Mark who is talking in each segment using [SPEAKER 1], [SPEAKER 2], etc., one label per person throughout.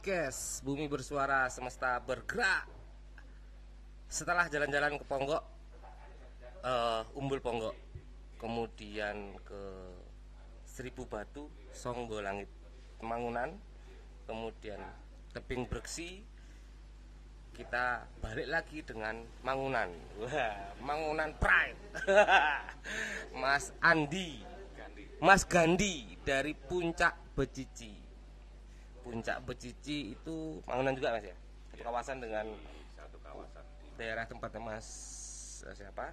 [SPEAKER 1] podcast Bumi Bersuara Semesta Bergerak. Setelah jalan-jalan ke Ponggok, eh, Umbul Ponggok, kemudian ke Seribu Batu, Songgo Langit, Mangunan, kemudian Tebing Breksi, kita balik lagi dengan Mangunan. Wah, Mangunan Prime. Mas Andi, Mas Gandhi dari Puncak Becici. Puncak Becici itu Mangunan juga Mas ya? Satu kawasan dengan
[SPEAKER 2] satu kawasan
[SPEAKER 1] daerah tempatnya Mas eh, siapa?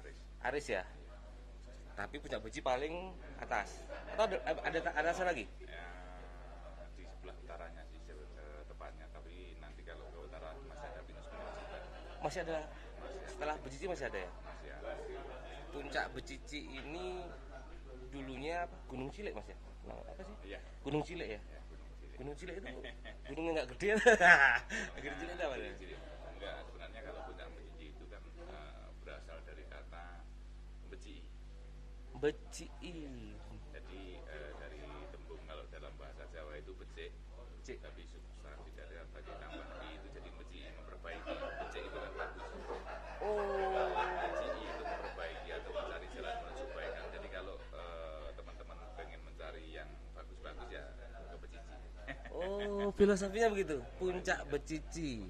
[SPEAKER 2] Aris.
[SPEAKER 1] Aris ya. Tapi Puncak Becici paling atas. Atau ada ada, ada atas lagi?
[SPEAKER 2] Ya, di sebelah utaranya sih tepatnya, tapi nanti kalau ke utara masih ada Pinus Pinus.
[SPEAKER 1] Masih ada setelah Becici masih ada ya?
[SPEAKER 2] Masih ada.
[SPEAKER 1] Puncak Becici ini dulunya apa? Gunung Cilik Mas ya? Apa sih?
[SPEAKER 2] Iya,
[SPEAKER 1] Gunung Cilik ya?
[SPEAKER 2] ya Gunung Cilik.
[SPEAKER 1] Itu gunungnya nggak gede. Gunung Cilik itu apa ya?
[SPEAKER 2] Enggak, sebenarnya kalau itu kan eh, berasal dari kata beci.
[SPEAKER 1] Beci.
[SPEAKER 2] Jadi eh, dari tembung kalau dalam bahasa Jawa itu becik,
[SPEAKER 1] Cik.
[SPEAKER 2] tapi substansi dari kata ditambah i itu jadi beci memperbaiki. Becik itu kan bagus.
[SPEAKER 1] Oh.
[SPEAKER 2] CI itu memperbaiki atau mencari jalan menuju kebaikan. Jadi kalau eh, teman-teman pengen mencari yang bagus-bagus ya ke Becici.
[SPEAKER 1] Oh, filosofinya begitu. Puncak Becici.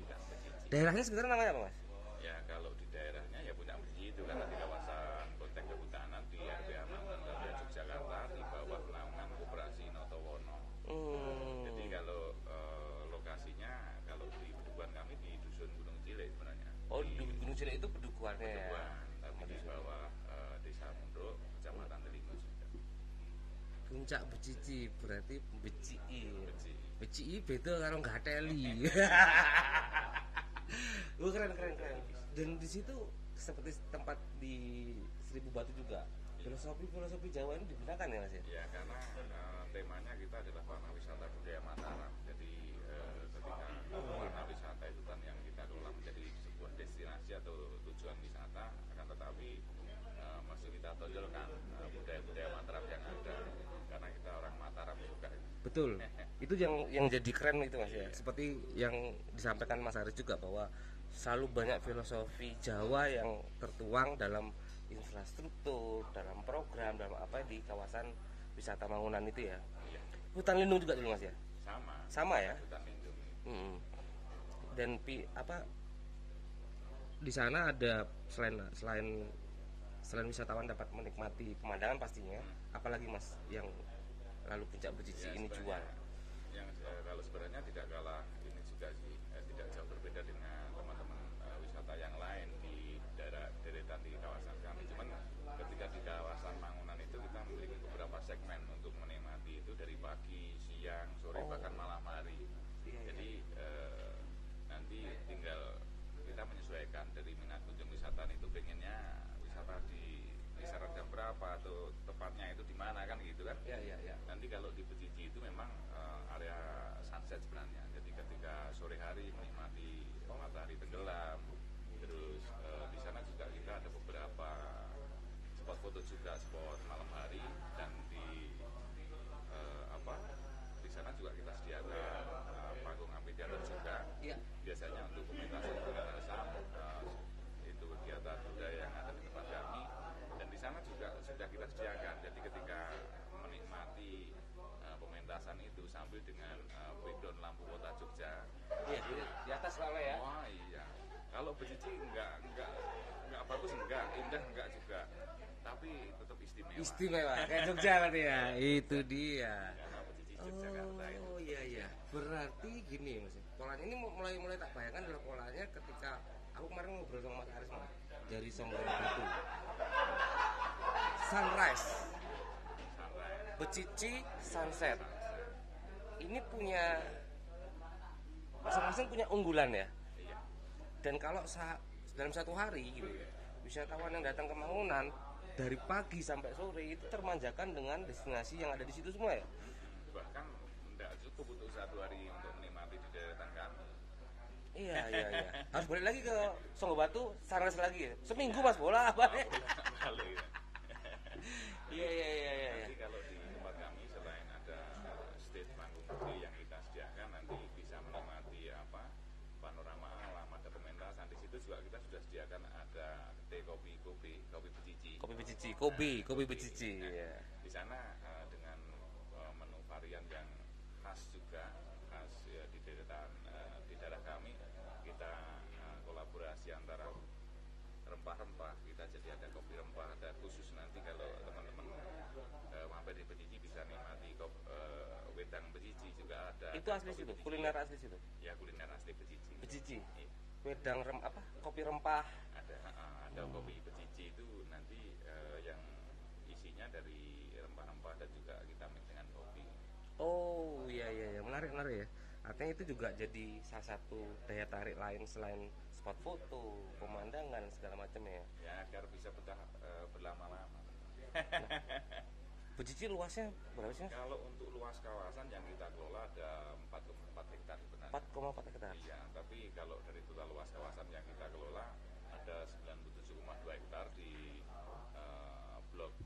[SPEAKER 1] Daerahnya sekitar namanya apa, Mas?
[SPEAKER 2] ya kalau di daerahnya ya punya Becici itu kan di kawasan konteks kehutanan di RW Amangan Raya Yogyakarta di bawah naungan Koperasi Notowono.
[SPEAKER 1] Hmm.
[SPEAKER 2] Jadi kalau eh, lokasinya kalau di Bedukuan kami di dusun Gunung Cilik sebenarnya.
[SPEAKER 1] Oh,
[SPEAKER 2] di
[SPEAKER 1] di Gunung Cilik itu bedukuannya ya.
[SPEAKER 2] Tapi di bawah eh, Desa Munduk, Kecamatan Delingo juga.
[SPEAKER 1] Puncak Becici berarti Beci.
[SPEAKER 2] Becici.
[SPEAKER 1] Beci beda karo gateli. Wah keren keren keren. Dan di situ seperti tempat di Seribu Batu juga. Filosofi filosofi Jawa ini digunakan ya Mas ya.
[SPEAKER 2] Ya karena eh, temanya kita adalah warna wisata budaya Mataram. Jadi eh, ketika warna wisata itu kan yang kita kelola menjadi sebuah destinasi atau tujuan wisata, akan tetapi eh, masih kita tonjolkan eh, budaya-budaya Mataram yang ada. Karena kita orang Mataram juga.
[SPEAKER 1] Betul. Itu yang yang jadi keren itu Mas ya. Seperti yang disampaikan Mas Aris juga bahwa selalu banyak filosofi Jawa yang tertuang dalam infrastruktur, dalam program, dalam apa di kawasan wisata Mangunan itu ya. Hutan lindung juga dulu Mas ya.
[SPEAKER 2] sama.
[SPEAKER 1] Sama ya.
[SPEAKER 2] Hutan lindung.
[SPEAKER 1] Mm. Dan pi apa di sana ada selain selain selain wisatawan dapat menikmati pemandangan pastinya, apalagi Mas yang lalu puncak Becici
[SPEAKER 2] Ya,
[SPEAKER 1] ini jual.
[SPEAKER 2] Kalau sebenarnya tidak kalah ini juga sih eh, tidak jauh berbeda dengan teman-teman eh, wisata yang lain di daerah deretan di kawasan kami. Cuman ketika di kawasan Mangunan itu kita memiliki beberapa segmen untuk menikmati itu dari pagi, siang, sore
[SPEAKER 1] Oh.
[SPEAKER 2] bahkan malam hari.
[SPEAKER 1] Iya, iya.
[SPEAKER 2] Jadi eh, nanti tinggal kita menyesuaikan dari minat kunjung wisata itu pengennya wisata di kisaran jam berapa atau tepatnya itu di mana kan gitu kan
[SPEAKER 1] Ya ya ya.
[SPEAKER 2] nanti kalau di Becici itu memang eh, area sunset sebenarnya jadi ketika sore hari menikmati matahari tenggelam terus eh, di sana juga kita ada beberapa foto juga spot malam hari dan di eh, apa di sana juga kita sediakan eh, panggung amphitheater juga.
[SPEAKER 1] Iya.
[SPEAKER 2] biasanya untuk komunitas komunitas uh, itu kegiatan budaya yang ada di tempat kami. Dan di sana juga sudah kita sediakan. Jadi ketika menikmati uh, pementasan itu sambil dengan background lampu kota Jogja.
[SPEAKER 1] Iya, di, di atas lama ya.
[SPEAKER 2] wah iya. Kalau Becici enggak enggak enggak bagus enggak. Indah enggak tapi tetap istimewa
[SPEAKER 1] Istimewa kayak Jogja berarti ya. Itu dia. Oh iya iya. Berarti gini Mas. Polanya ini mulai mulai tak bayangkan adalah polanya ketika aku kemarin ngobrol sama Mas Aris Mas, dari Sombong Batu. Sunrise, Becici, sunset. Ini punya masing-masing punya unggulan ya.
[SPEAKER 2] iya
[SPEAKER 1] Dan kalau dalam satu hari gitu, wisatawan yang datang ke Mangunan dari pagi sampai sore itu termanjakan dengan destinasi yang ada di situ semua ya.
[SPEAKER 2] bahkan enggak cukup untuk satu hari untuk menikmati di deretan kami
[SPEAKER 1] Iya iya iya. Harus balik lagi ke Songgo Batu, Sunrise lagi ya. Seminggu Mas bola balik.
[SPEAKER 2] balik ya.
[SPEAKER 1] Iya iya iya iya.
[SPEAKER 2] Nanti kalau di tempat kami selain ada uh, stage panggung gede yang kita sediakan nanti bisa juga kita sudah sediakan ada kedai kopi kopi kopi becici
[SPEAKER 1] kopi kopi
[SPEAKER 2] Nah,
[SPEAKER 1] kopi becici
[SPEAKER 2] Nah,
[SPEAKER 1] ya
[SPEAKER 2] di sana eh, dengan eh, menu varian yang khas juga khas ya di daerah eh, di daerah kami kita eh, kolaborasi antara rempah-rempah kita jadi ada kopi rempah ada khusus nanti kalau teman-teman eh, mampir di Becici bisa nikmati kop, eh, wedang Becici juga ada
[SPEAKER 1] itu asli
[SPEAKER 2] kopi
[SPEAKER 1] situ? Kuliner asli situ?
[SPEAKER 2] Ya kuliner asli Becici
[SPEAKER 1] becici
[SPEAKER 2] Iya.
[SPEAKER 1] wedang rem apa? Kopi rempah?
[SPEAKER 2] Ada eh, ada kopi Becici itu nanti isinya dari rempah-rempah dan juga kita mix dengan kopi.
[SPEAKER 1] Oh iya iya iya. Menarik menarik ya. Artinya itu juga jadi salah satu daya tarik lain selain spot foto pemandangan segala macam ya.
[SPEAKER 2] Ya agar bisa betah eh, berlama-lama.
[SPEAKER 1] Becici luasnya berapa sih
[SPEAKER 2] kalau untuk luas kawasan yang kita kelola ada 4,4 hektar sebenarnya
[SPEAKER 1] 4,4 hektar.
[SPEAKER 2] Iya, tapi kalau dari total luas kawasan yang kita kelola ada 97,2 hektar di eh, blok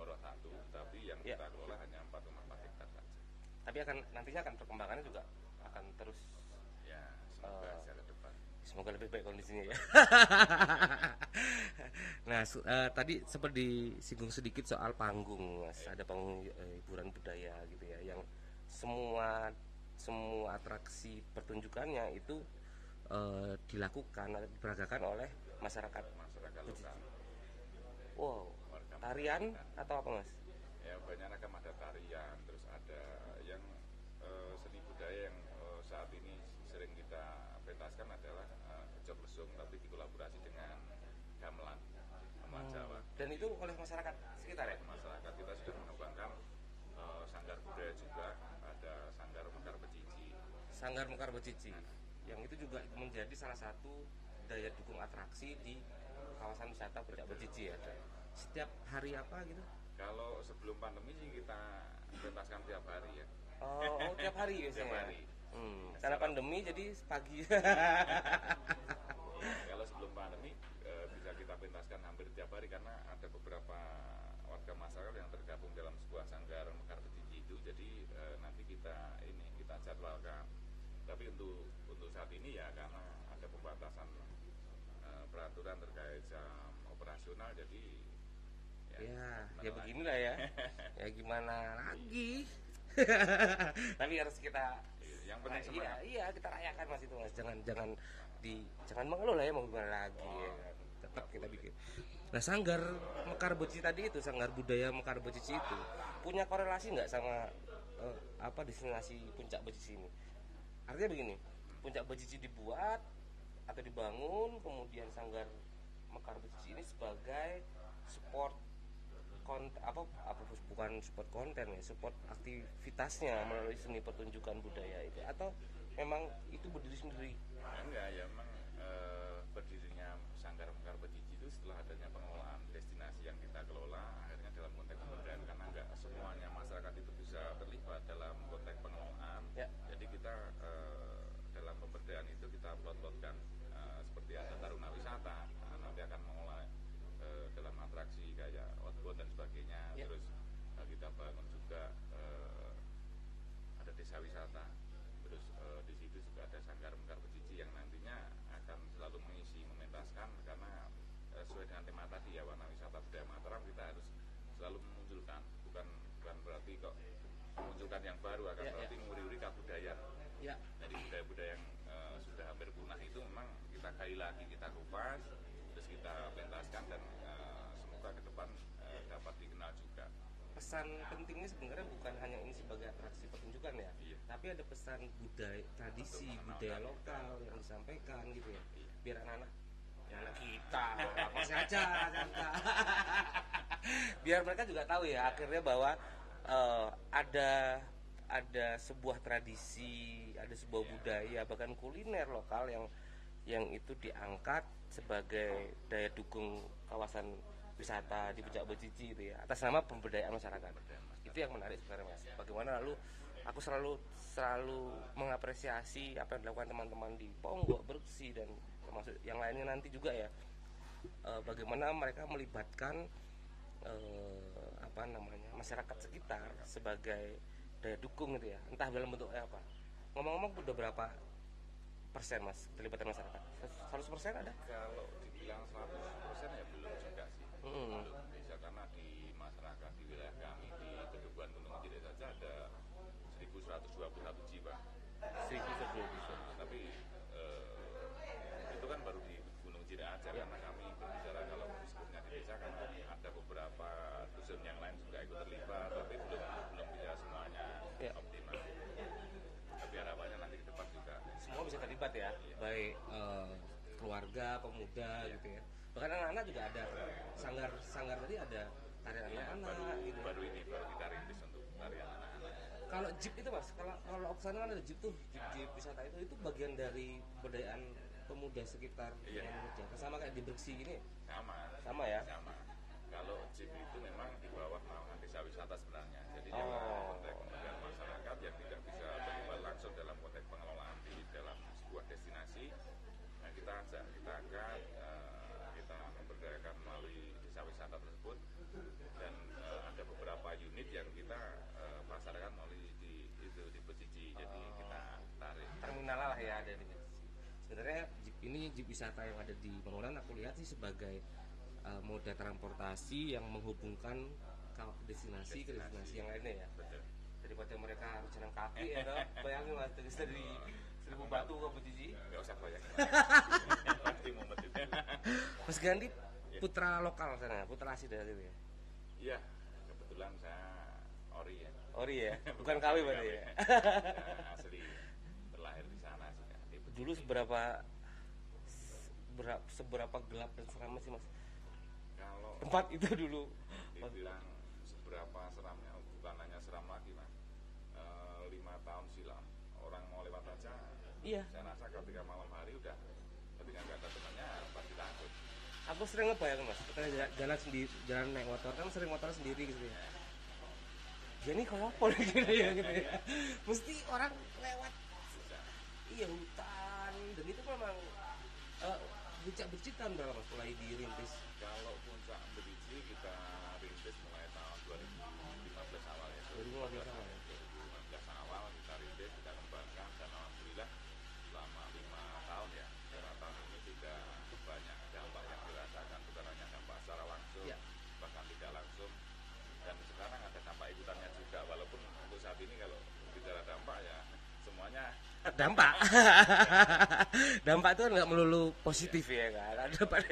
[SPEAKER 2] Sutimoro 1, tapi yang
[SPEAKER 1] Ya.
[SPEAKER 2] kita kelola hanya 4,4 hektar saja.
[SPEAKER 1] tapi akan nantinya akan perkembangannya juga akan terus
[SPEAKER 2] Ya, semoga
[SPEAKER 1] Eh.
[SPEAKER 2] secara depan.
[SPEAKER 1] semoga lebih baik kondisinya ya. nah su- eh, tadi sempat disinggung sedikit soal panggung mas, ada panggung eh, hiburan budaya gitu ya, yang semua semua atraksi pertunjukannya itu eh, dilakukan atau diperagakan oleh masyarakat.
[SPEAKER 2] Masyarakat lokal,
[SPEAKER 1] Wow, tarian atau apa mas?
[SPEAKER 2] Ya, banyak ragam ada tarian, terus ada yang eh, seni budaya yang eh, saat ini sering kita pentaskan adalah eh, kecok lesung, tapi dikolaborasi dengan gamelan, gamelan Jawa.
[SPEAKER 1] Dan itu oleh masyarakat sekitar ya?
[SPEAKER 2] masyarakat kita sudah mengembangkan eh, sanggar budaya juga ada sanggar mekar becici
[SPEAKER 1] Sanggar Mekar Becici yang itu juga menjadi salah satu daya dukung atraksi di kawasan wisata Puncak Becici ya. Setiap hari apa gitu?
[SPEAKER 2] Kalau sebelum pandemi sih kita pentaskan tiap hari ya.
[SPEAKER 1] Oh, oh, tiap hari biasanya.
[SPEAKER 2] tiap hari.
[SPEAKER 1] Hmm, karena pandemi jadi pagi.
[SPEAKER 2] kalau sebelum pandemi eh, bisa kita pentaskan hampir tiap hari karena ada beberapa warga masyarakat yang tergabung dalam sebuah sanggar mekar becici itu jadi eh, nanti kita ini kita jadwalkan. Tapi untuk untuk saat ini ya karena ada pembatasan eh, peraturan terkait jam operasional jadi
[SPEAKER 1] ya,
[SPEAKER 2] gimana
[SPEAKER 1] ya
[SPEAKER 2] lagi.
[SPEAKER 1] beginilah ya. Ya gimana lagi? Tapi harus kita
[SPEAKER 2] yang penting
[SPEAKER 1] iya,
[SPEAKER 2] semangat
[SPEAKER 1] iya kita rayakan Mas itu Mas. Jangan jangan di jangan mengeluh lah ya mau gimana lagi ya. kan. Tetap kita bikin. Nah, sanggar Mekar Becici tadi itu, sanggar budaya Mekar Becici itu punya korelasi nggak sama eh, apa destinasi Puncak Becici ini? Artinya begini, Puncak Becici dibuat atau dibangun, kemudian sanggar Mekar Becici ini sebagai support konten apa apa bukan support konten ya support aktivitasnya melalui seni pertunjukan budaya itu. Atau memang itu berdiri sendiri?
[SPEAKER 2] Enggak ya memang eh, berdirinya sanggar mekar becici itu setelah adanya pengelolaan destinasi yang kita kelola akhirnya dalam konteks pemberdayaan karena enggak semuanya masyarakat itu bisa terlibat dalam konteks pengelolaan
[SPEAKER 1] Ya.
[SPEAKER 2] jadi kita eh, dalam pemberdayaan itu kita plot-plotkan eh, seperti ada taruna wisata nah, nanti akan mengolah eh, dalam atraksi kayak outbound dan sebagainya
[SPEAKER 1] Ya.
[SPEAKER 2] terus eh, kita bangun juga eh, ada desa wisata terus eh, di situ juga ada sanggar mekar becici yang nantinya akan selalu mengisi mementaskan karena eh, sesuai dengan tema tadi ya warna wisata budaya Mataram kita harus selalu memunculkan bukan bukan berarti kok memunculkan yang baru akan
[SPEAKER 1] Ya, ya.
[SPEAKER 2] berarti nguri-uri kebudayaan
[SPEAKER 1] ya
[SPEAKER 2] jadi budaya-budaya yang eh, sudah hampir punah itu memang kita gali lagi kita kupas terus kita pentaskan dan eh, semoga ke depan eh, dapat dikenal juga
[SPEAKER 1] pesan pentingnya sebenarnya bukan hanya ini sebagai atraksi pertunjukan ya
[SPEAKER 2] Iya.
[SPEAKER 1] tapi ada pesan budaya tradisi budaya lokal yang disampaikan gitu ya
[SPEAKER 2] Iya.
[SPEAKER 1] biar anak-anak anak kita apa saja biar mereka juga tahu ya akhirnya bahwa eh, ada ada sebuah tradisi ada sebuah budaya bahkan kuliner lokal yang yang itu diangkat sebagai daya dukung kawasan wisata di Puncak Becici itu ya atas nama pemberdayaan masyarakat. Itu yang menarik sebenarnya mas. Bagaimana lalu aku selalu selalu mengapresiasi apa yang dilakukan teman-teman di Ponggok Bersih dan termasuk yang lainnya nanti juga ya. Eh, bagaimana mereka melibatkan eh, apa namanya masyarakat sekitar sebagai daya dukung gitu ya. Entah dalam bentuk apa. Ngomong-ngomong udah berapa persen mas keterlibatan masyarakat? 100 persen ada?
[SPEAKER 2] Kalau dibilang 100% ya belum juga sih.
[SPEAKER 1] Hmm.
[SPEAKER 2] belum bisa karena di masyarakat di wilayah kami di Kedukuhan Gunung Kidul saja ada 1121 jiwa.
[SPEAKER 1] 1120
[SPEAKER 2] tapi eh, itu kan baru di Gunung Jira aja karena kami berbicara kalau diskusinya di desa kan ada beberapa dusun yang lain juga ikut terlibat tapi belum belum bisa semuanya
[SPEAKER 1] Ya.
[SPEAKER 2] optimal tapi harapannya nanti ke depan juga
[SPEAKER 1] semua bisa terlibat baik eh, keluarga pemuda gitu ya. Bahkan anak-anak juga ada. Sanggar sanggar tadi ada tarian
[SPEAKER 2] ya, baru
[SPEAKER 1] anak-anak gitu ya.
[SPEAKER 2] baru ini baru kita rintis untuk tarian anak-anak.
[SPEAKER 1] Kalau jeep itu mas kalau kalau aku sana kan ada jeep tuh jeep, jeep wisata itu itu bagian dari budayaan pemuda sekitar
[SPEAKER 2] Iya.
[SPEAKER 1] yang kerja sama kayak di Bersih gini?
[SPEAKER 2] Sama.
[SPEAKER 1] Sama ya?
[SPEAKER 2] Sama. Kalau jeep itu memang di bawah naungan desa wisata sebenarnya. Jadi
[SPEAKER 1] Oh
[SPEAKER 2] konteks kemudian masyarakat yang tidak bisa terlibat langsung dalam konteks pengelolaan di dalam sebuah destinasi nah kita ajak kita angkat eh, kita memberdayakan melalui desa wisata tersebut dan eh, ada beberapa unit yang kita eh, pasarkan melalui di itu di Becici jadi kita tarik.
[SPEAKER 1] Terminal lah ya ada di sebenarnya jeep ini jeep wisata yang ada di Bangunan aku lihat sih sebagai eh, moda transportasi yang menghubungkan ke destinasi ke destinasi. yang lainnya ya.
[SPEAKER 2] Betul.
[SPEAKER 1] Daripada mereka harus jalan kaki ya toh. bayangin mas dari dari seribu batu ke Becici
[SPEAKER 2] nggak usah bayang pasti mumet itu
[SPEAKER 1] Mas Gandhi putra lokal sana putra asli dari situ ya?
[SPEAKER 2] Iya, kebetulan saya ori ya.
[SPEAKER 1] Ori ya bukan KW berarti ya?
[SPEAKER 2] Saya asli. Terlahir di sana sih
[SPEAKER 1] dulu seberapa seberapa, seberapa gelap dan seram sih mas?
[SPEAKER 2] Kalau
[SPEAKER 1] tempat itu dulu.
[SPEAKER 2] dibilang seberapa seramnya, bukan hanya seram lagi mas. Eh, lima tahun silam orang mau lewat aja.
[SPEAKER 1] iya.
[SPEAKER 2] Saya rasa ketika malam hari udah ketika nggak ada temannya pasti takut.
[SPEAKER 1] aku sering ngebayang mas. Kita jalan, sendiri jalan naik motor. Kan sering motor sendiri gitu ya. Ya ini kalau apa gitu ya gitu ya? Mesti orang lewat iya hutan. Dan itu memang uh, bercak kan berapa mas mulai dirintis.
[SPEAKER 2] Kalau puncak berisi kita rintis mulai tahun 2015 awal ya.
[SPEAKER 1] 2015 awal ya.
[SPEAKER 2] 2015 awal kita rintis, kita kembangkan dan alhamdulillah selama lima tahun ya. Lima tahun ini juga banyak dampak yang dirasakan bukan hanya dampak secara langsung,
[SPEAKER 1] Ya.
[SPEAKER 2] bahkan tidak langsung. Dan sekarang ada dampak ikutannya juga walaupun untuk saat ini kalau bicara dampak ya semuanya
[SPEAKER 1] dampak. Dampak itu kan nggak melulu positif ya kan ada dampak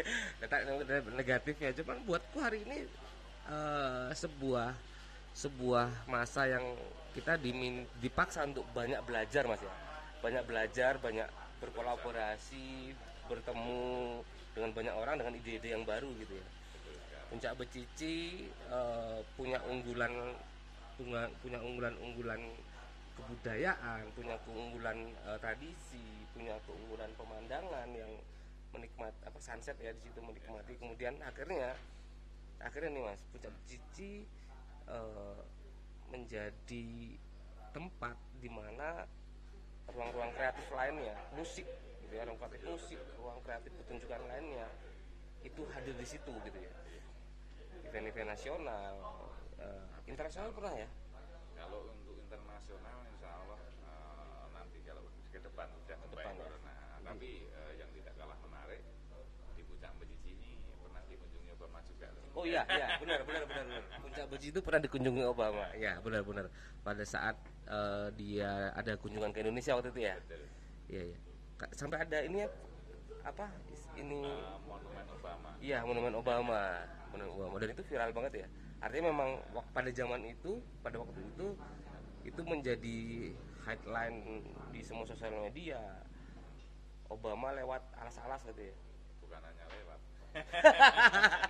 [SPEAKER 1] negatifnya cuman buatku hari ini eh, sebuah sebuah masa yang kita dimin, dipaksa untuk banyak belajar mas ya. Banyak belajar banyak berkolaborasi bertemu dengan banyak orang dengan ide-ide yang baru gitu ya. Puncak becici eh, punya unggulan punya punya unggulan-unggulan kebudayaan, punya keunggulan eh, tradisi, punya keunggulan pemandangan yang menikmat apa sunset ya di situ menikmati. Kemudian akhirnya akhirnya nih Mas, Puncak Cici eh, menjadi tempat di mana ruang-ruang kreatif lainnya, musik gitu ya, ruang kreatif musik, ruang kreatif pertunjukan lainnya itu hadir di situ gitu ya. Event-event nasional, eh, internasional pernah ya?
[SPEAKER 2] Kalau untuk internasional, insya Allah eh, nanti kalau ke depan sudah
[SPEAKER 1] Ke
[SPEAKER 2] membaik
[SPEAKER 1] depan, ya.
[SPEAKER 2] corona. Tapi eh, yang tidak kalah menarik di Puncak Becici ini pernah dikunjungi Obama juga. loh.
[SPEAKER 1] Oh iya, iya, benar, benar, benar, benar. Puncak Beji itu pernah dikunjungi Obama. Ya, benar, benar. Pada saat eh, dia ada kunjungan ke Indonesia waktu itu ya.
[SPEAKER 2] Betul.
[SPEAKER 1] Iya, iya. Sampai ada ini ya, apa? Ini
[SPEAKER 2] Eh, Monumen Obama.
[SPEAKER 1] iya monumen Obama, monumen Obama dan itu viral banget ya. Artinya memang pada zaman itu, pada waktu itu itu menjadi headline di semua sosial media. Obama lewat alas-alas gitu ya.
[SPEAKER 2] Bukan hanya lewat.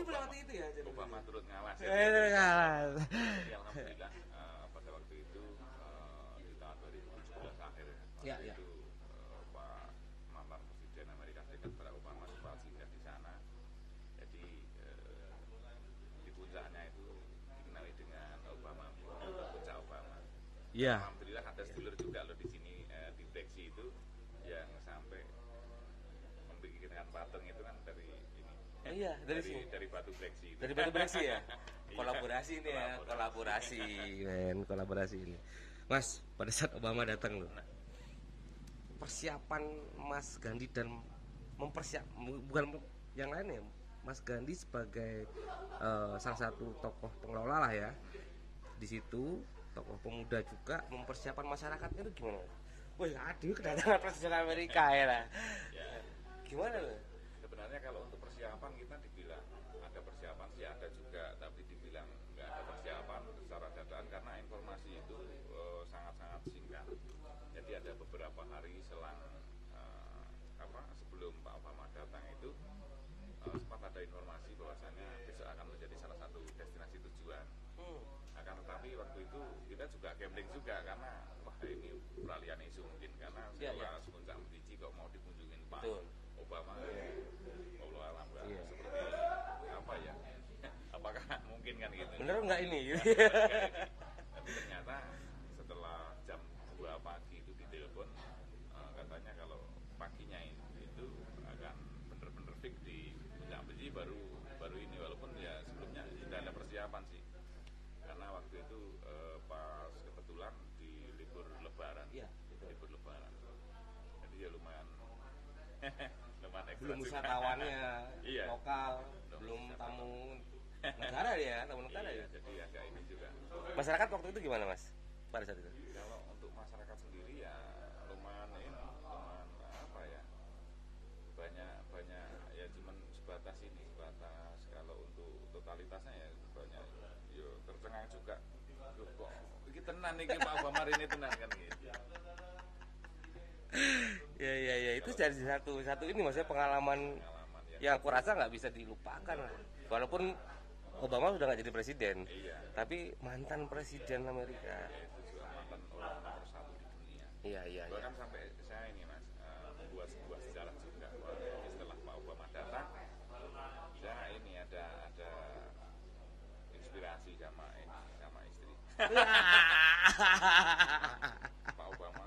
[SPEAKER 1] Jadi melewati itu ya. jadi-
[SPEAKER 2] Obama turut ngawas.
[SPEAKER 1] Eh, kalah.
[SPEAKER 2] Jadi alhamdulillah eh, pada waktu itu eh, di tahun 2017 akhir
[SPEAKER 1] Ya,
[SPEAKER 2] waktu
[SPEAKER 1] ya.
[SPEAKER 2] itu eh, Pak mantan Presiden Amerika Serikat Barack Obama sempat singgah di sana. Jadi eh, di puncaknya itu dikenali dengan Obama puncak Obama.
[SPEAKER 1] Iya.
[SPEAKER 2] Alhamdulillah ada sedulur juga loh di sini eh, di Beksi itu yang sampai membikinkan patung itu kan dari
[SPEAKER 1] Oh iya, dari sini.
[SPEAKER 2] dari batu Beksi itu.
[SPEAKER 1] Dari Batu Bereksi ya?
[SPEAKER 2] Iya.
[SPEAKER 1] Kolaborasi ini ya, kolaborasi, men, kolaborasi ini. Mas, pada saat Obama datang loh. persiapan Mas Gandhi dan mempersiap bukan yang lain ya Mas Gandhi sebagai uh, salah satu tokoh pengelola lah ya di situ tokoh pemuda juga mempersiapkan masyarakatnya itu gimana? Wih, aduh kedatangan presiden Amerika ya lah.
[SPEAKER 2] Ya,
[SPEAKER 1] Gimana loh?
[SPEAKER 2] sebenarnya kalau untuk persiapan kita dibilang ada persiapan sih ada juga tapi dibilang nggak ada persiapan secara dadaan karena informasi itu eh, sangat-sangat singkat. Jadi ada beberapa hari selang eh, apa sebelum Pak Obama datang itu eh, sempat ada informasi bahwasannya besok akan menjadi salah satu destinasi tujuan.
[SPEAKER 1] Hmm.
[SPEAKER 2] akan tetapi waktu itu kita juga gambling juga karena wah ini peralihan isu mungkin karena
[SPEAKER 1] Iya,
[SPEAKER 2] setelah sepuncak Medici kok mau dikunjungin Pak
[SPEAKER 1] Betul.
[SPEAKER 2] Obama Allah alam nggak
[SPEAKER 1] Iya.
[SPEAKER 2] seperti apa ya apakah mungkin kan gitu.
[SPEAKER 1] Bener nggak ini?
[SPEAKER 2] tapi ternyata setelah jam 2 pagi itu ditelepon eh, katanya kalau paginya itu, itu akan bener-bener fix di puncak Medici baru baru ini. Walaupun ya sebelumnya sudah ada persiapan sih. Karena waktu itu eh, pas kebetulan di libur lebaran.
[SPEAKER 1] Iya, betul.
[SPEAKER 2] libur lebaran. Jadi ya lumayan lumayan
[SPEAKER 1] belum wisatawannya
[SPEAKER 2] Iya.
[SPEAKER 1] lokal,
[SPEAKER 2] Belum
[SPEAKER 1] belum
[SPEAKER 2] wisatawan.
[SPEAKER 1] tamu negara ya, tamu negara
[SPEAKER 2] Iya,
[SPEAKER 1] ya.
[SPEAKER 2] jadi agak ini juga
[SPEAKER 1] Masyarakat waktu itu gimana mas? Pada saat itu?
[SPEAKER 2] kalau untuk masyarakat sendiri ya lumayan ini lumayan apa ya banyak banyak ya cuman sebatas ini sebatas kalau untuk totalitasnya ya banyak yo tercengang juga Duh, kok iki tenan nih Pak Obama ini tenan kan gitu
[SPEAKER 1] Ya ya ya itu jadi satu satu ini maksudnya pengalaman
[SPEAKER 2] pengalaman ya
[SPEAKER 1] yang aku rasa nggak bisa dilupakan lah. Walaupun Obama sudah nggak jadi presiden,
[SPEAKER 2] iya
[SPEAKER 1] tapi mantan presiden Amerika.
[SPEAKER 2] itu juga mantan orang nomor satu di dunia
[SPEAKER 1] Iya iya iya.
[SPEAKER 2] bahkan sampai saya ini mas membuat sebuah sejarah juga Wah, setelah Pak Obama datang saya ini ada ada inspirasi sama ini sama istri Pak Obama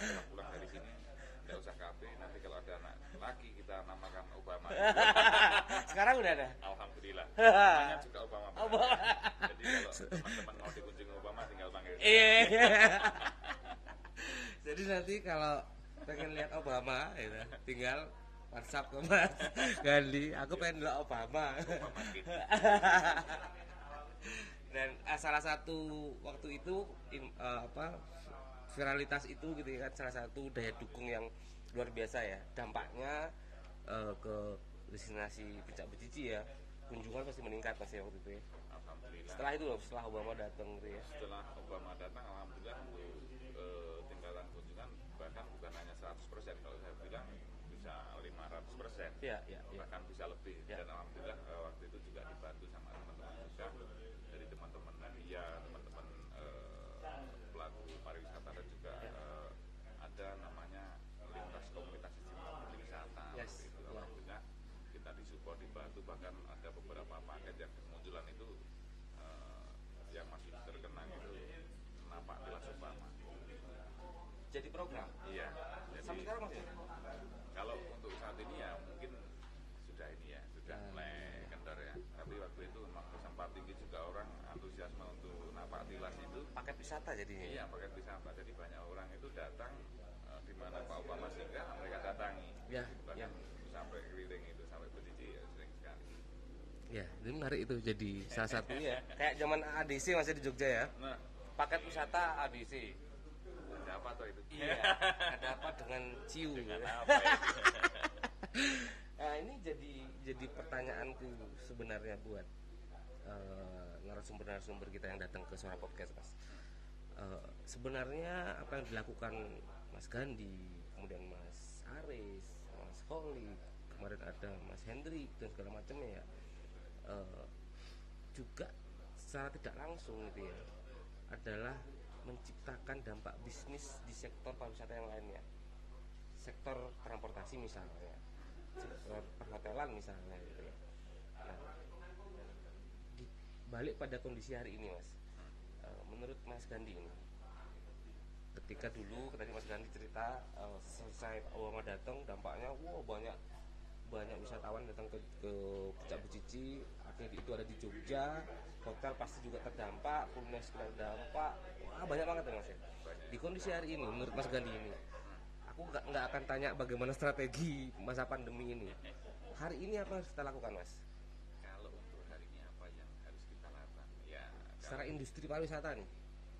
[SPEAKER 2] setelah pulang dari sini nggak usah kafe nanti kalau ada anak laki kita namakan Obama
[SPEAKER 1] Sekarang udah ada.
[SPEAKER 2] Namanya juga Obama
[SPEAKER 1] Obama.
[SPEAKER 2] jadi kalau teman-teman mau dikunjungi Obama tinggal panggil
[SPEAKER 1] Iya. Jadi nanti kalau pengen lihat Obama, gitu, tinggal WhatsApp ke Mas Gandhi. Aku pengen lihat Obama.
[SPEAKER 2] Obama Kid.
[SPEAKER 1] Dan eh, salah satu waktu itu in- eh, apa viralitas itu gitu ya kan salah satu daya dukung yang luar biasa ya. Dampaknya eh, ke destinasi Puncak Becici ya. Kunjungan pasti meningkat pasti waktu itu ya.
[SPEAKER 2] Alhamdulillah
[SPEAKER 1] Setelah itu loh, setelah Obama datang gitu ya.
[SPEAKER 2] setelah Obama datang alhamdulillah untuk eh, tingkatan kunjungan bahkan bukan hanya 100% kalau saya bilang bisa 500%
[SPEAKER 1] Iya, iya, iya.
[SPEAKER 2] bahkan bisa lebih
[SPEAKER 1] Ya.
[SPEAKER 2] dan alhamdulillah eh, waktu itu juga dibantu sama teman-teman juga dari teman-teman media teman-teman eh, pelaku pariwisata dan juga
[SPEAKER 1] Ya.
[SPEAKER 2] eh, ada namanya lintas komunitas istimewa berwisata
[SPEAKER 1] Yes,
[SPEAKER 2] waktu itu
[SPEAKER 1] ya.
[SPEAKER 2] alhamdulillah kita disupport dibantu bahkan ada beberapa paket yang kemunculan itu eh, yang masih terkenang itu nampak jelas Obama
[SPEAKER 1] Jadi program.
[SPEAKER 2] iya jadi
[SPEAKER 1] Sampai sekarang masih.
[SPEAKER 2] kalau untuk saat ini ya mungkin sudah ini ya sudah
[SPEAKER 1] Ya.
[SPEAKER 2] mulai kendor ya tapi waktu itu memang sempat tinggi juga orang antusiasme untuk napak tilas itu
[SPEAKER 1] Paket wisata jadinya.
[SPEAKER 2] iya pakai wisata jadi banyak orang itu datang eh, di mana Pak Obama singgah mereka datangi
[SPEAKER 1] Ya,
[SPEAKER 2] bahkan
[SPEAKER 1] ya.
[SPEAKER 2] sampai keliling itu sampai berdiri ya sering sekali
[SPEAKER 1] Ya, ini menarik itu jadi salah satunya. Kayak zaman ADC masih di Jogja ya.
[SPEAKER 2] nah
[SPEAKER 1] Paket wisata ADC.
[SPEAKER 2] siapa tuh itu
[SPEAKER 1] Iya. Ada apa dengan Ciu?
[SPEAKER 2] dengan apa ya?
[SPEAKER 1] Nah, ini jadi jadi pertanyaanku sebenarnya buat eh, narasumber-narasumber kita yang datang ke Suara Podcast, Mas. Eh, sebenarnya apa yang dilakukan Mas Gandhi, kemudian Mas Aris, Mas Holly, kemarin ada Mas Hendrik dan segala macamnya ya, eh, juga secara tidak langsung gitu ya, adalah menciptakan dampak bisnis di sektor pariwisata yang lainnya sektor transportasi misalnya sektor perhotelan misalnya gitu ya nah, balik pada kondisi hari ini mas eh, menurut mas Gandhi ini ketika dulu tadi mas Gandhi cerita eh, selesai Obama datang dampaknya wow banyak banyak wisatawan datang ke ke Puncak Becici akhirnya itu ada di Jogja hotel pasti juga terdampak Kulines terdampak wah banyak banget ya mas ya di kondisi hari ini menurut mas Gandhi ini aku nggak akan tanya bagaimana strategi masa pandemi ini. Hari ini apa harus kita lakukan, Mas?
[SPEAKER 2] Kalau untuk hari ini apa yang harus kita lakukan? Ya,
[SPEAKER 1] Secara industri pariwisata nih.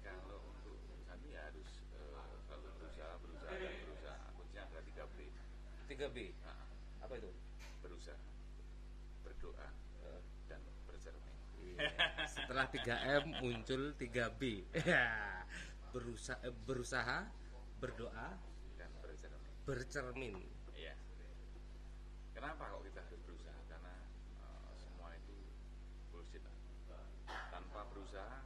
[SPEAKER 2] kalau untuk kami ya harus eh, selalu berusaha, berusaha dan berusaha. Kuncinya adalah 3 B.
[SPEAKER 1] 3B.
[SPEAKER 2] Nah,
[SPEAKER 1] Apa itu?
[SPEAKER 2] berusaha, berdoa,
[SPEAKER 1] Eh,
[SPEAKER 2] dan bercermin.
[SPEAKER 1] iya. Setelah 3M muncul 3B. berusaha eh, berusaha, berdoa,
[SPEAKER 2] Dan bercermin.
[SPEAKER 1] bercermin.
[SPEAKER 2] Iya. Kenapa kok kita harus berusaha? Karena eh, semua itu bullshit. lah. Tanpa berusaha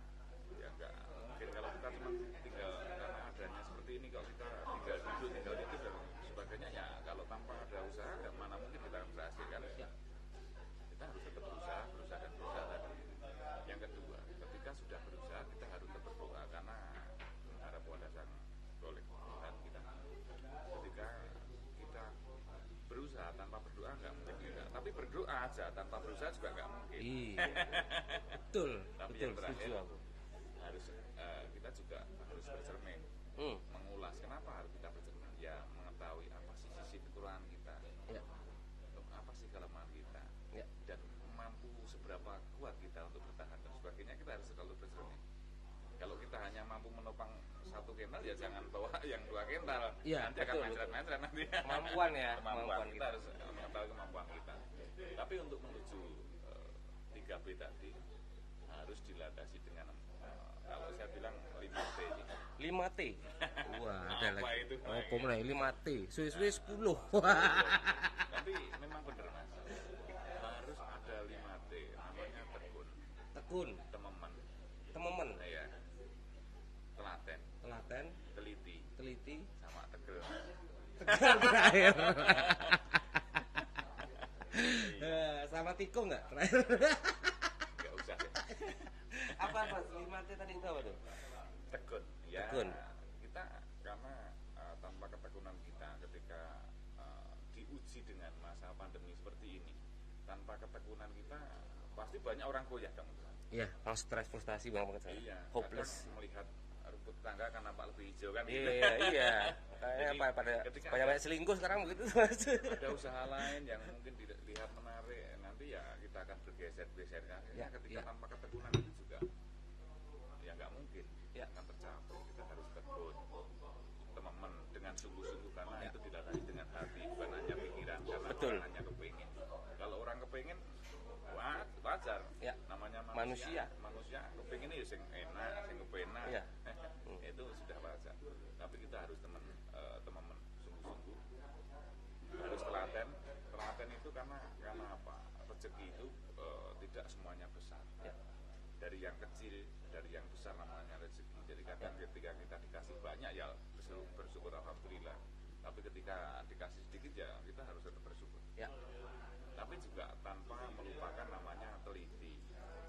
[SPEAKER 2] ya enggak mungkin kalau kita cuma tinggal karena adanya seperti ini kalau kita tinggal duduk tinggal itu dan sebagainya ya kalau tanpa ada usaha ya mana mungkin kita akan berhasil kan?
[SPEAKER 1] Ya.
[SPEAKER 2] Kita harus tetap berusaha, berusaha dan berusaha tadi. Yang kedua, ketika sudah berusaha kita harus tetap berdoa karena mengharap pada sang golek Tuhan kita. Ketika kita berusaha tanpa berdoa nggak mungkin juga. Tapi berdoa aja tanpa berusaha juga nggak mungkin.
[SPEAKER 1] Iya. Betul,
[SPEAKER 2] Tapi
[SPEAKER 1] betul
[SPEAKER 2] yang terakhir
[SPEAKER 1] aku.
[SPEAKER 2] harus eh, kita juga harus bercermin,
[SPEAKER 1] Hmm.
[SPEAKER 2] mengulas kenapa harus kita bercermin. Ya mengetahui apa sih sisi kekurangan kita,
[SPEAKER 1] Ya.
[SPEAKER 2] apa sih kelemahan kita,
[SPEAKER 1] Ya.
[SPEAKER 2] dan mampu seberapa kuat kita untuk bertahan dan sebagainya kita harus selalu bercermin. Kalau kita hanya mampu menopang satu kental ya jangan bawa yang dua kental.
[SPEAKER 1] Iya,
[SPEAKER 2] nanti akan
[SPEAKER 1] betul,
[SPEAKER 2] mencret-mencret nanti.
[SPEAKER 1] Kemampuan ya,
[SPEAKER 2] kemampuan,
[SPEAKER 1] kemampuan
[SPEAKER 2] kita,
[SPEAKER 1] kita.
[SPEAKER 2] harus mengetahui kemampuan kita. Tapi untuk menuju eh, 3B tadi harus dilandasi dengan eh, kalau saya bilang 5T ini.
[SPEAKER 1] 5T. Wah, ada
[SPEAKER 2] Apa
[SPEAKER 1] lagi.
[SPEAKER 2] itu?
[SPEAKER 1] Oh, pemenang 5T. Suwe-suwe 10.
[SPEAKER 2] Tapi memang benar mas, harus ada 5T namanya tekun,
[SPEAKER 1] Tekun,
[SPEAKER 2] tememen,
[SPEAKER 1] tememen,
[SPEAKER 2] ya, telaten,
[SPEAKER 1] telaten,
[SPEAKER 2] teliti,
[SPEAKER 1] teliti,
[SPEAKER 2] sama tegel.
[SPEAKER 1] tegar terakhir. Tikung nggak terakhir?
[SPEAKER 2] Nggak usah
[SPEAKER 1] apa apa 5T tadi itu apa tuh?
[SPEAKER 2] tekun ya
[SPEAKER 1] Tekun.
[SPEAKER 2] kita karena uh, tanpa ketekunan kita ketika uh, diuji dengan masa pandemi seperti ini tanpa ketekunan kita pasti banyak orang goyah dong
[SPEAKER 1] Iya, kalau stres frustasi banget banget saya.
[SPEAKER 2] iya
[SPEAKER 1] Hopeless.
[SPEAKER 2] melihat rumput tangga kan nampak lebih hijau kan
[SPEAKER 1] Iya, iya. Makanya
[SPEAKER 2] Jadi,
[SPEAKER 1] apa pada banyak banyak selingkuh sekarang begitu Mas.
[SPEAKER 2] ada usaha lain yang mungkin tidak lihat menarik nanti ya kita akan bergeser-geser kan
[SPEAKER 1] Ya,
[SPEAKER 2] ketika
[SPEAKER 1] ya.
[SPEAKER 2] tanpa ketekunan itu juga ya nggak mungkin
[SPEAKER 1] Ya.
[SPEAKER 2] akan tercapai kita harus tekun teman dengan sungguh-sungguh karena
[SPEAKER 1] Ya.
[SPEAKER 2] itu dilatih dengan hati bukan hanya pikiran karena
[SPEAKER 1] Betul.
[SPEAKER 2] orang hanya kepingin kalau orang kepingin wajar
[SPEAKER 1] Ya.
[SPEAKER 2] namanya
[SPEAKER 1] Manusia.
[SPEAKER 2] manusia manusia kepingin ya sing enak sing kepenak
[SPEAKER 1] Iya.
[SPEAKER 2] itu sudah wajar tapi kita harus teman eh, teman sungguh-sungguh harus telaten telaten itu karena karena apa rezeki itu eh, tidak semuanya besar.
[SPEAKER 1] Ya.
[SPEAKER 2] dari yang kecil dari yang besar namanya rezeki. Jadi kadang ketika kita dikasih banyak ya bersyukur, bersyukur alhamdulillah. Tapi ketika dikasih sedikit ya kita harus tetap bersyukur.
[SPEAKER 1] Ya.
[SPEAKER 2] tapi juga tanpa melupakan namanya teliti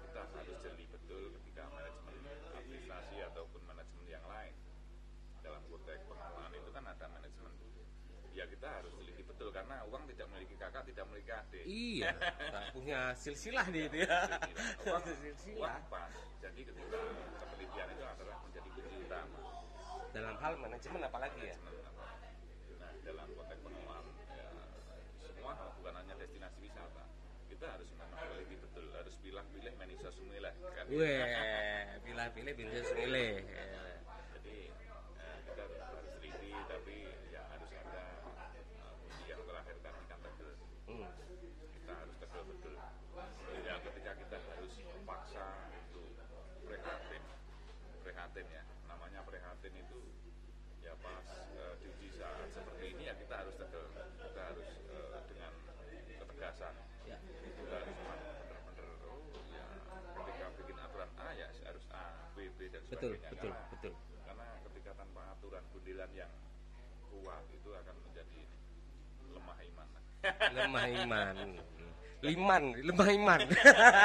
[SPEAKER 2] kita harus jeli betul ketika manajemen administrasi ataupun manajemen yang lain dalam konteks pengelolaan itu kan ada manajemen ya kita harus teliti betul karena uang tidak memiliki kakak tidak memiliki adik
[SPEAKER 1] Iya, nggak punya silsilah dia itu ya. silsilah.
[SPEAKER 2] Jadi ketika ketelitian itu adalah menjadi kunci utama.
[SPEAKER 1] Dalam hal manajemen apalagi ya.
[SPEAKER 2] nah dalam konteks pengelolaan ya, semua bukan hanya destinasi wisata. Kita harus memang teliti betul harus pilih-pilih manajer semilah kan?
[SPEAKER 1] Weh, pilih-pilih bisnis milih.
[SPEAKER 2] jadi eh, kita harus teliti tapi ya harus ada eh, kunci yang terakhir tadi kan tegel
[SPEAKER 1] Hmm.
[SPEAKER 2] kita harus tegel betul ya ketika kita harus memaksa itu prihatin prihatin ya namanya prihatin itu ya pas eh, diuji saat seperti ini ya kita harus tegel kita harus eh, dengan ketegasan
[SPEAKER 1] Ya.
[SPEAKER 2] kita harus benar-benar oh ya ketika bikin aturan A ya harus A B B dan
[SPEAKER 1] Betul,
[SPEAKER 2] sebagainya
[SPEAKER 1] betul,
[SPEAKER 2] karena,
[SPEAKER 1] betul.
[SPEAKER 2] karena ketika tanpa aturan gundilan yang kuat itu akan menjadi lemah iman
[SPEAKER 1] Lemah iman. Liman, lemah iman.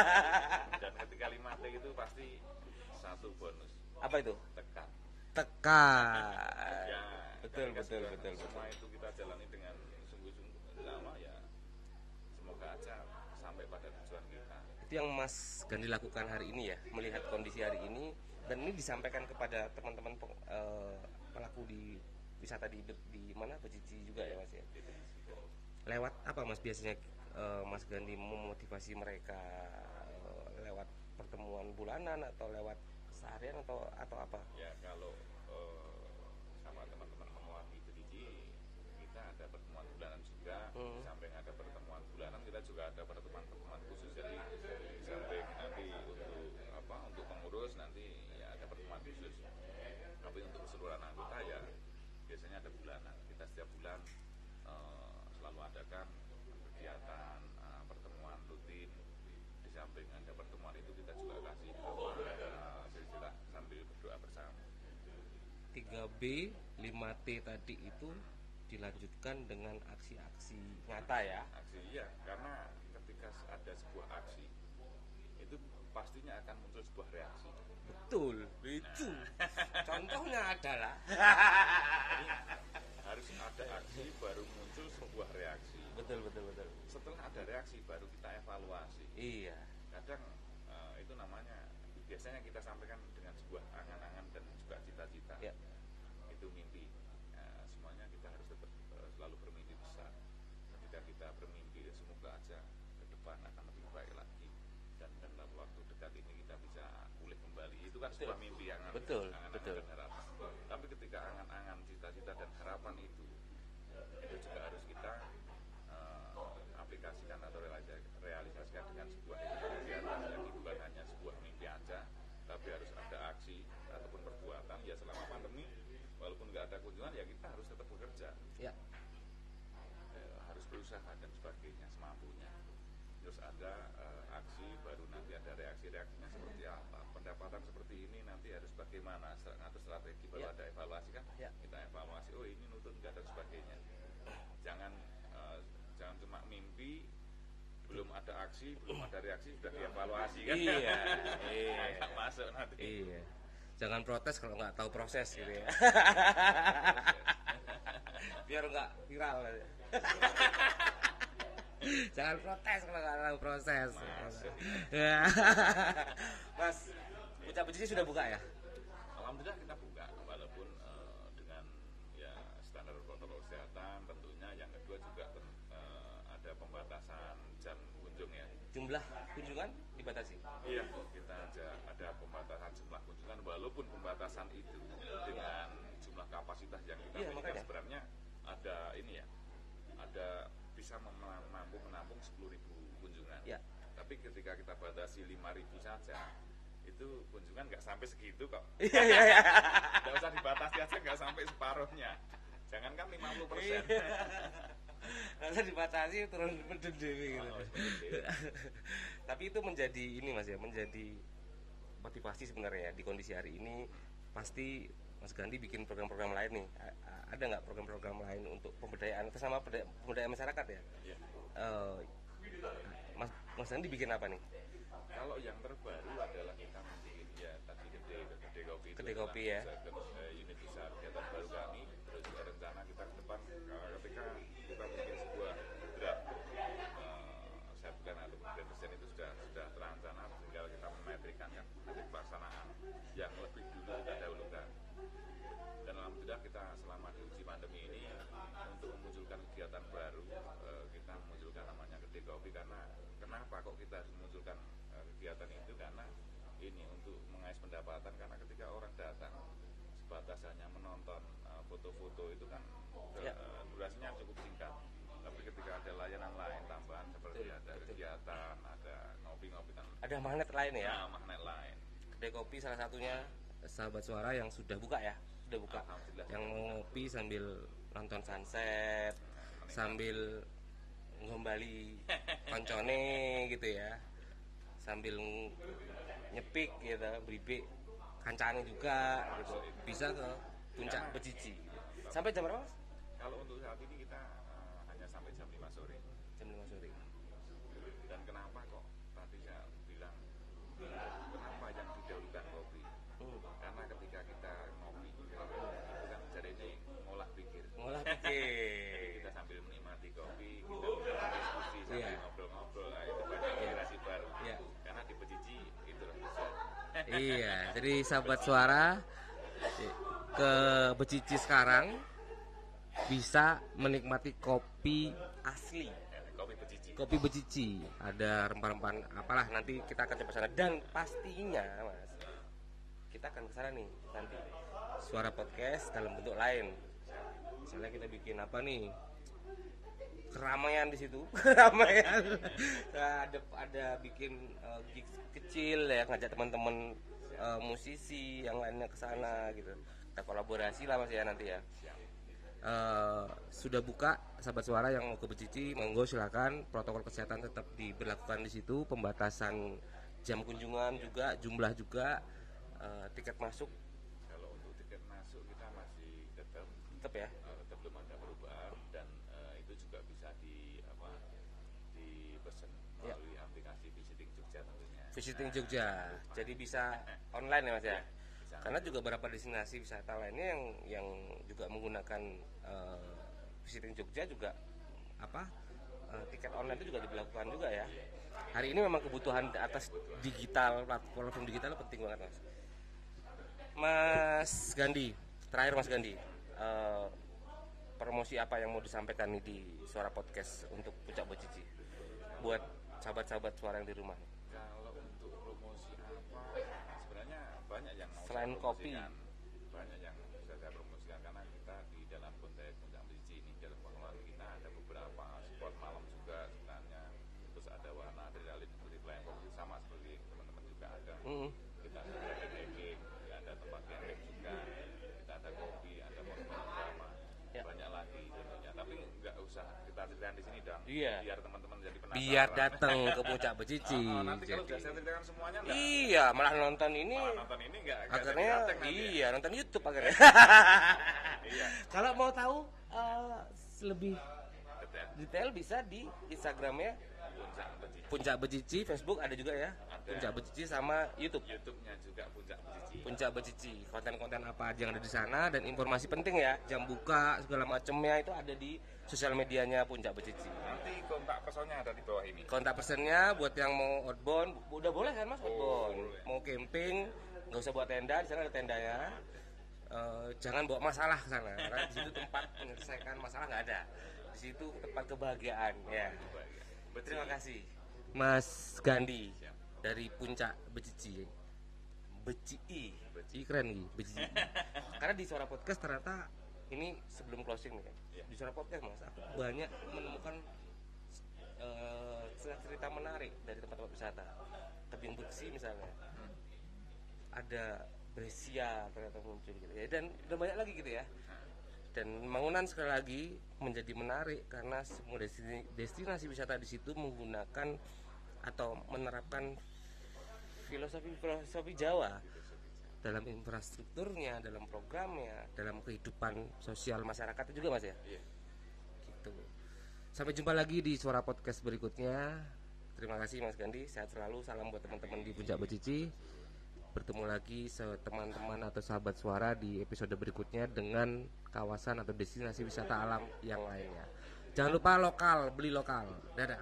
[SPEAKER 2] dan ketika 5 T itu pasti satu bonus
[SPEAKER 1] Apa itu?
[SPEAKER 2] tekan
[SPEAKER 1] Tekan. Betul, betul, betul,
[SPEAKER 2] semua
[SPEAKER 1] betul.
[SPEAKER 2] itu kita jalani dengan sungguh-sungguh lama ya semoga aja sampai pada tujuan kita.
[SPEAKER 1] Itu yang Mas Gandhi lakukan hari ini ya, melihat kondisi hari ini. Dan ini disampaikan kepada teman-teman peng- eh, pelaku di wisata di di mana? Becici juga ya mas ya? Lewat apa mas biasanya eh, mas Gandhi memotivasi mereka eh, lewat pertemuan bulanan atau lewat seharian atau atau apa?
[SPEAKER 2] Ya kalau eh, sama teman-teman menguasai Bedici kita ada pertemuan bulanan juga
[SPEAKER 1] Hmm.
[SPEAKER 2] samping ada pertemuan bulanan kita juga ada pertemuan-pertemuan khusus jadi di samping nanti untuk apa untuk pengurus nanti ya ada pertemuan khusus. Tapi untuk keseluruhan anggota ya biasanya ada bulanan. Kita setiap bulan eh, selalu adakan kegiatan eh, pertemuan rutin. Di samping ada pertemuan itu kita juga kasih silsilah sambil berdoa bersama.
[SPEAKER 1] 3B 5T tadi itu dilanjutkan dengan aksi-aksi nyata ya.
[SPEAKER 2] Aksi iya karena ketika ada sebuah aksi itu pastinya akan muncul sebuah reaksi.
[SPEAKER 1] Betul itu. Contohnya adalah
[SPEAKER 2] Jadi, harus ada aksi baru muncul sebuah reaksi.
[SPEAKER 1] Betul betul betul.
[SPEAKER 2] Setelah ada reaksi baru kita evaluasi.
[SPEAKER 1] Iya.
[SPEAKER 2] Kadang eh, itu namanya biasanya kita sampaikan dengan sebuah angan-angan dan juga cita-cita.
[SPEAKER 1] Ya.
[SPEAKER 2] Itu mimpi Eh, semuanya kita harus tetap eh, selalu bermimpi besar. Ketika kita bermimpi ya semoga aja ke depan akan lebih baik lagi. Dan dalam waktu dekat ini kita bisa pulih kembali. Itu kan sebuah mimpi yang
[SPEAKER 1] Betul,
[SPEAKER 2] angan-angan
[SPEAKER 1] betul.
[SPEAKER 2] dan harapan tapi ketika angan-angan cita-cita dan harapan itu itu juga harus kita eh, aplikasikan atau realisa- realisasikan dengan sebuah kegiatan jadi bukan hanya sebuah mimpi aja tapi harus ada aksi ataupun perbuatan ya selama pandemi walaupun nggak ada kunjungan ya kita harus tetap bekerja
[SPEAKER 1] ya
[SPEAKER 2] Eh, harus berusaha dan sebagainya semampunya. Terus ada eh, aksi baru nanti ada reaksi-reaksinya seperti apa. Pendapatan seperti ini nanti harus bagaimana? Ngatur strategi baru
[SPEAKER 1] Ya.
[SPEAKER 2] ada evaluasi kan?
[SPEAKER 1] Ya.
[SPEAKER 2] kita evaluasi oh ini nutut nggak dan sebagainya. Jangan eh, jangan cuma mimpi belum ada aksi belum ada reaksi sudah dievaluasi kan?
[SPEAKER 1] Iya, iya.
[SPEAKER 2] Masuk nanti.
[SPEAKER 1] Iya. Jangan protes kalau nggak tahu proses gitu ya biar nggak viral jangan protes kalau nggak tahu proses
[SPEAKER 2] Masuk.
[SPEAKER 1] Ya. mas ucap biji sudah buka ya
[SPEAKER 2] Alhamdulillah kita buka walaupun eh, dengan ya standar protokol kesehatan tentunya yang kedua juga eh, ada pembatasan jam kunjung ya.
[SPEAKER 1] jumlah kunjungan dibatasi
[SPEAKER 2] Iya kita ada ada pembatasan jumlah kunjungan walaupun pembatasan itu dengan jumlah kapasitas yang kita
[SPEAKER 1] Iya,
[SPEAKER 2] miliki ada ini ya ada bisa mampu menampung 10.000 kunjungan.
[SPEAKER 1] ya
[SPEAKER 2] Tapi ketika kita batasi 5.000 saja itu kunjungan nggak sampai segitu kok.
[SPEAKER 1] iya iya iya
[SPEAKER 2] Nggak usah dibatasi aja nggak sampai separuhnya. Jangankan 50 persen.
[SPEAKER 1] Karena dibatasi turun medun dewi gitu. Tapi itu menjadi ini mas ya, menjadi motivasi sebenarnya ya di kondisi hari ini pasti Mas Gandhi bikin program-program lain nih. A- Ada nggak program-program lain untuk pemberdayaan sama pemberdaya- pemberdayaan masyarakat ya?
[SPEAKER 2] Iya.
[SPEAKER 1] Eh, mas Mas Gandhi bikin apa nih?
[SPEAKER 2] Kalau yang terbaru adalah kita membuat ya tadi gede gede kopi itu
[SPEAKER 1] Gede Kopi ya.
[SPEAKER 2] eh, unit besar kegiatan baru kami terus rencana kita ke depan eh, ketika kita bikin sebuah draft eh, saya bukan atau kemudian presiden itu sudah sudah terancana tinggal kita memetrikan ya nanti pelaksanaan yang lebih dulu kita dahulukan dan alhamdulillah kita selama di uji pandemi ini untuk memunculkan kegiatan baru eh, kita memunculkan namanya gede kopi karena kenapa kok kita harus memunculkan eh, kegiatan itu karena ini untuk mengais pendapatan karena ketika orang datang sebatas hanya menonton eh, foto-foto itu kan
[SPEAKER 1] Ya.
[SPEAKER 2] eh, durasinya cukup singkat tapi ketika ada layanan lain tambahan seperti
[SPEAKER 1] Betul,
[SPEAKER 2] ada
[SPEAKER 1] betul.
[SPEAKER 2] kegiatan ada ngopi-ngopi dan
[SPEAKER 1] Ada magnet lain ya?
[SPEAKER 2] nah, magnet lain
[SPEAKER 1] Kedai kopi salah satunya sahabat suara yang sudah buka ya, sudah buka. Yang ngopi sambil nonton sunset, sambil ngombali koncone gitu ya, sambil nyepik gitu, beribik kancane juga gitu. Bisa ke puncak Becici. Sampai jam berapa? Mas?
[SPEAKER 2] kalau untuk saat ini kita eh, hanya sampai jam 5 sore
[SPEAKER 1] Jam 5 sore.
[SPEAKER 2] dan kenapa kok tadi saya bilang kenapa yang didahulukan kopi
[SPEAKER 1] Hmm.
[SPEAKER 2] karena ketika kita ngopi itu kan jadi ini ngolah pikir
[SPEAKER 1] Ngolah
[SPEAKER 2] jadi
[SPEAKER 1] pikir.
[SPEAKER 2] kita sambil menikmati kopi kita bisa diskusi sambil
[SPEAKER 1] Iya.
[SPEAKER 2] ngobrol-ngobrol nah, itu banyak inspirasi baru
[SPEAKER 1] Iya.
[SPEAKER 2] karena di Becici itu bisa
[SPEAKER 1] iya, jadi sahabat suara ke Becici sekarang bisa menikmati kopi asli.
[SPEAKER 2] Kopi becici.
[SPEAKER 1] kopi becici ada rempah-rempah apalah nanti kita akan coba sana. Dan pastinya mas kita akan ke sana nih nanti. Suara podcast dalam bentuk lain. Misalnya kita bikin apa nih keramaian di situ. Keramaian. Nah, ada ada bikin uh, gigs kecil ya ngajak teman-teman uh, musisi yang lainnya ke sana gitu. Kita kolaborasi lah mas ya nanti ya. Eh, sudah buka sahabat suara yang mau ke Becici monggo silakan. Protokol kesehatan tetap diberlakukan di situ. Pembatasan jam kunjungan juga jumlah juga. Eh, tiket masuk.
[SPEAKER 2] Kalau untuk tiket masuk kita masih tetap
[SPEAKER 1] tetap ya
[SPEAKER 2] eh, tetap belum ada perubahan dan eh, itu juga bisa di apa dipesan
[SPEAKER 1] Ya.
[SPEAKER 2] melalui aplikasi visiting Jogja tentunya.
[SPEAKER 1] Visiting Jogja. Jadi bisa online ya mas ya? Karena juga beberapa destinasi wisata lainnya yang yang juga menggunakan eh, visiting Jogja juga apa eh, tiket online itu juga diberlakukan juga ya. Hari ini memang kebutuhan atas digital platform digital penting banget mas. Mas Gandhi terakhir Mas Gandhi eh, promosi apa yang mau disampaikan nih di suara podcast untuk puncak bocici buat sahabat-sahabat suara yang di rumah
[SPEAKER 2] Kalau untuk promosi apa sebenarnya banyak yang mau
[SPEAKER 1] Selain kopi.
[SPEAKER 2] banyak yang bisa saya promosikan karena kita di dalam konteks puncak biji ini dalam pengelolaan kita ada beberapa spot malam juga sebenarnya terus ada warna adrenalin seperti pelayan kopi sama seperti teman-teman juga ada
[SPEAKER 1] Mm.
[SPEAKER 2] kita ada camping ada tempat camping juga kita ada kopi ada monumen drama
[SPEAKER 1] Ya.
[SPEAKER 2] banyak lagi tentunya tapi nggak usah kita ceritain di sini dong
[SPEAKER 1] Iya.
[SPEAKER 2] biar teman-teman
[SPEAKER 1] biar datang ke puncak becici
[SPEAKER 2] Oh, nanti kalau
[SPEAKER 1] Jadi-
[SPEAKER 2] semuanya nggak?
[SPEAKER 1] Iya malah nonton ini.
[SPEAKER 2] Malah nonton ini
[SPEAKER 1] akhirnya
[SPEAKER 2] ya.
[SPEAKER 1] iya nonton YouTube akhirnya.
[SPEAKER 2] Iya.
[SPEAKER 1] Kalau mau tahu eh, lebih
[SPEAKER 2] detail.
[SPEAKER 1] detail bisa di Instagramnya
[SPEAKER 2] puncak becici
[SPEAKER 1] Puncak Becici Facebook ada juga ya.
[SPEAKER 2] Ada.
[SPEAKER 1] Puncak Becici sama YouTube.
[SPEAKER 2] YouTube-nya juga puncak becici
[SPEAKER 1] Puncak Becici konten-konten apa aja yang ada di sana dan informasi penting ya. Jam buka segala macamnya itu ada di sosial medianya Puncak Becici
[SPEAKER 2] nanti kontak personnya ada di bawah ini.
[SPEAKER 1] Kontak personnya buat yang mau outbound udah boleh kan mas outbound?
[SPEAKER 2] boleh.
[SPEAKER 1] mau camping nggak usah buat tenda di sana ada tendanya Eh, jangan bawa masalah ke sana karena di situ tempat menyelesaikan masalah nggak ada. Di situ tempat kebahagiaan ya. Terima kasih Mas Gandhi dari puncak Becici Beci Beci keren nih Beci karena di suara podcast ternyata ini sebelum closing nih kan
[SPEAKER 2] Iya.
[SPEAKER 1] di suara podcast mas aku banyak menemukan eh, cerita menarik dari tempat-tempat wisata. Tebing beksi misalnya. Ada Brescia ternyata muncul gitu ya dan udah banyak lagi gitu ya. Dan Mangunan sekali lagi menjadi menarik karena semua destinasi, destinasi wisata di situ menggunakan atau menerapkan filosofi filosofi Jawa dalam infrastrukturnya, dalam programnya, dalam kehidupan sosial masyarakat juga mas ya.
[SPEAKER 2] Iya.
[SPEAKER 1] Gitu. Sampai jumpa lagi di suara podcast berikutnya. Terima kasih Mas Gandhi, sehat selalu. Salam buat teman-teman di Puncak Becici. Bertemu lagi teman-teman atau sahabat suara di episode berikutnya dengan kawasan atau destinasi wisata alam yang lainnya. Jangan lupa lokal, beli lokal. Dadah.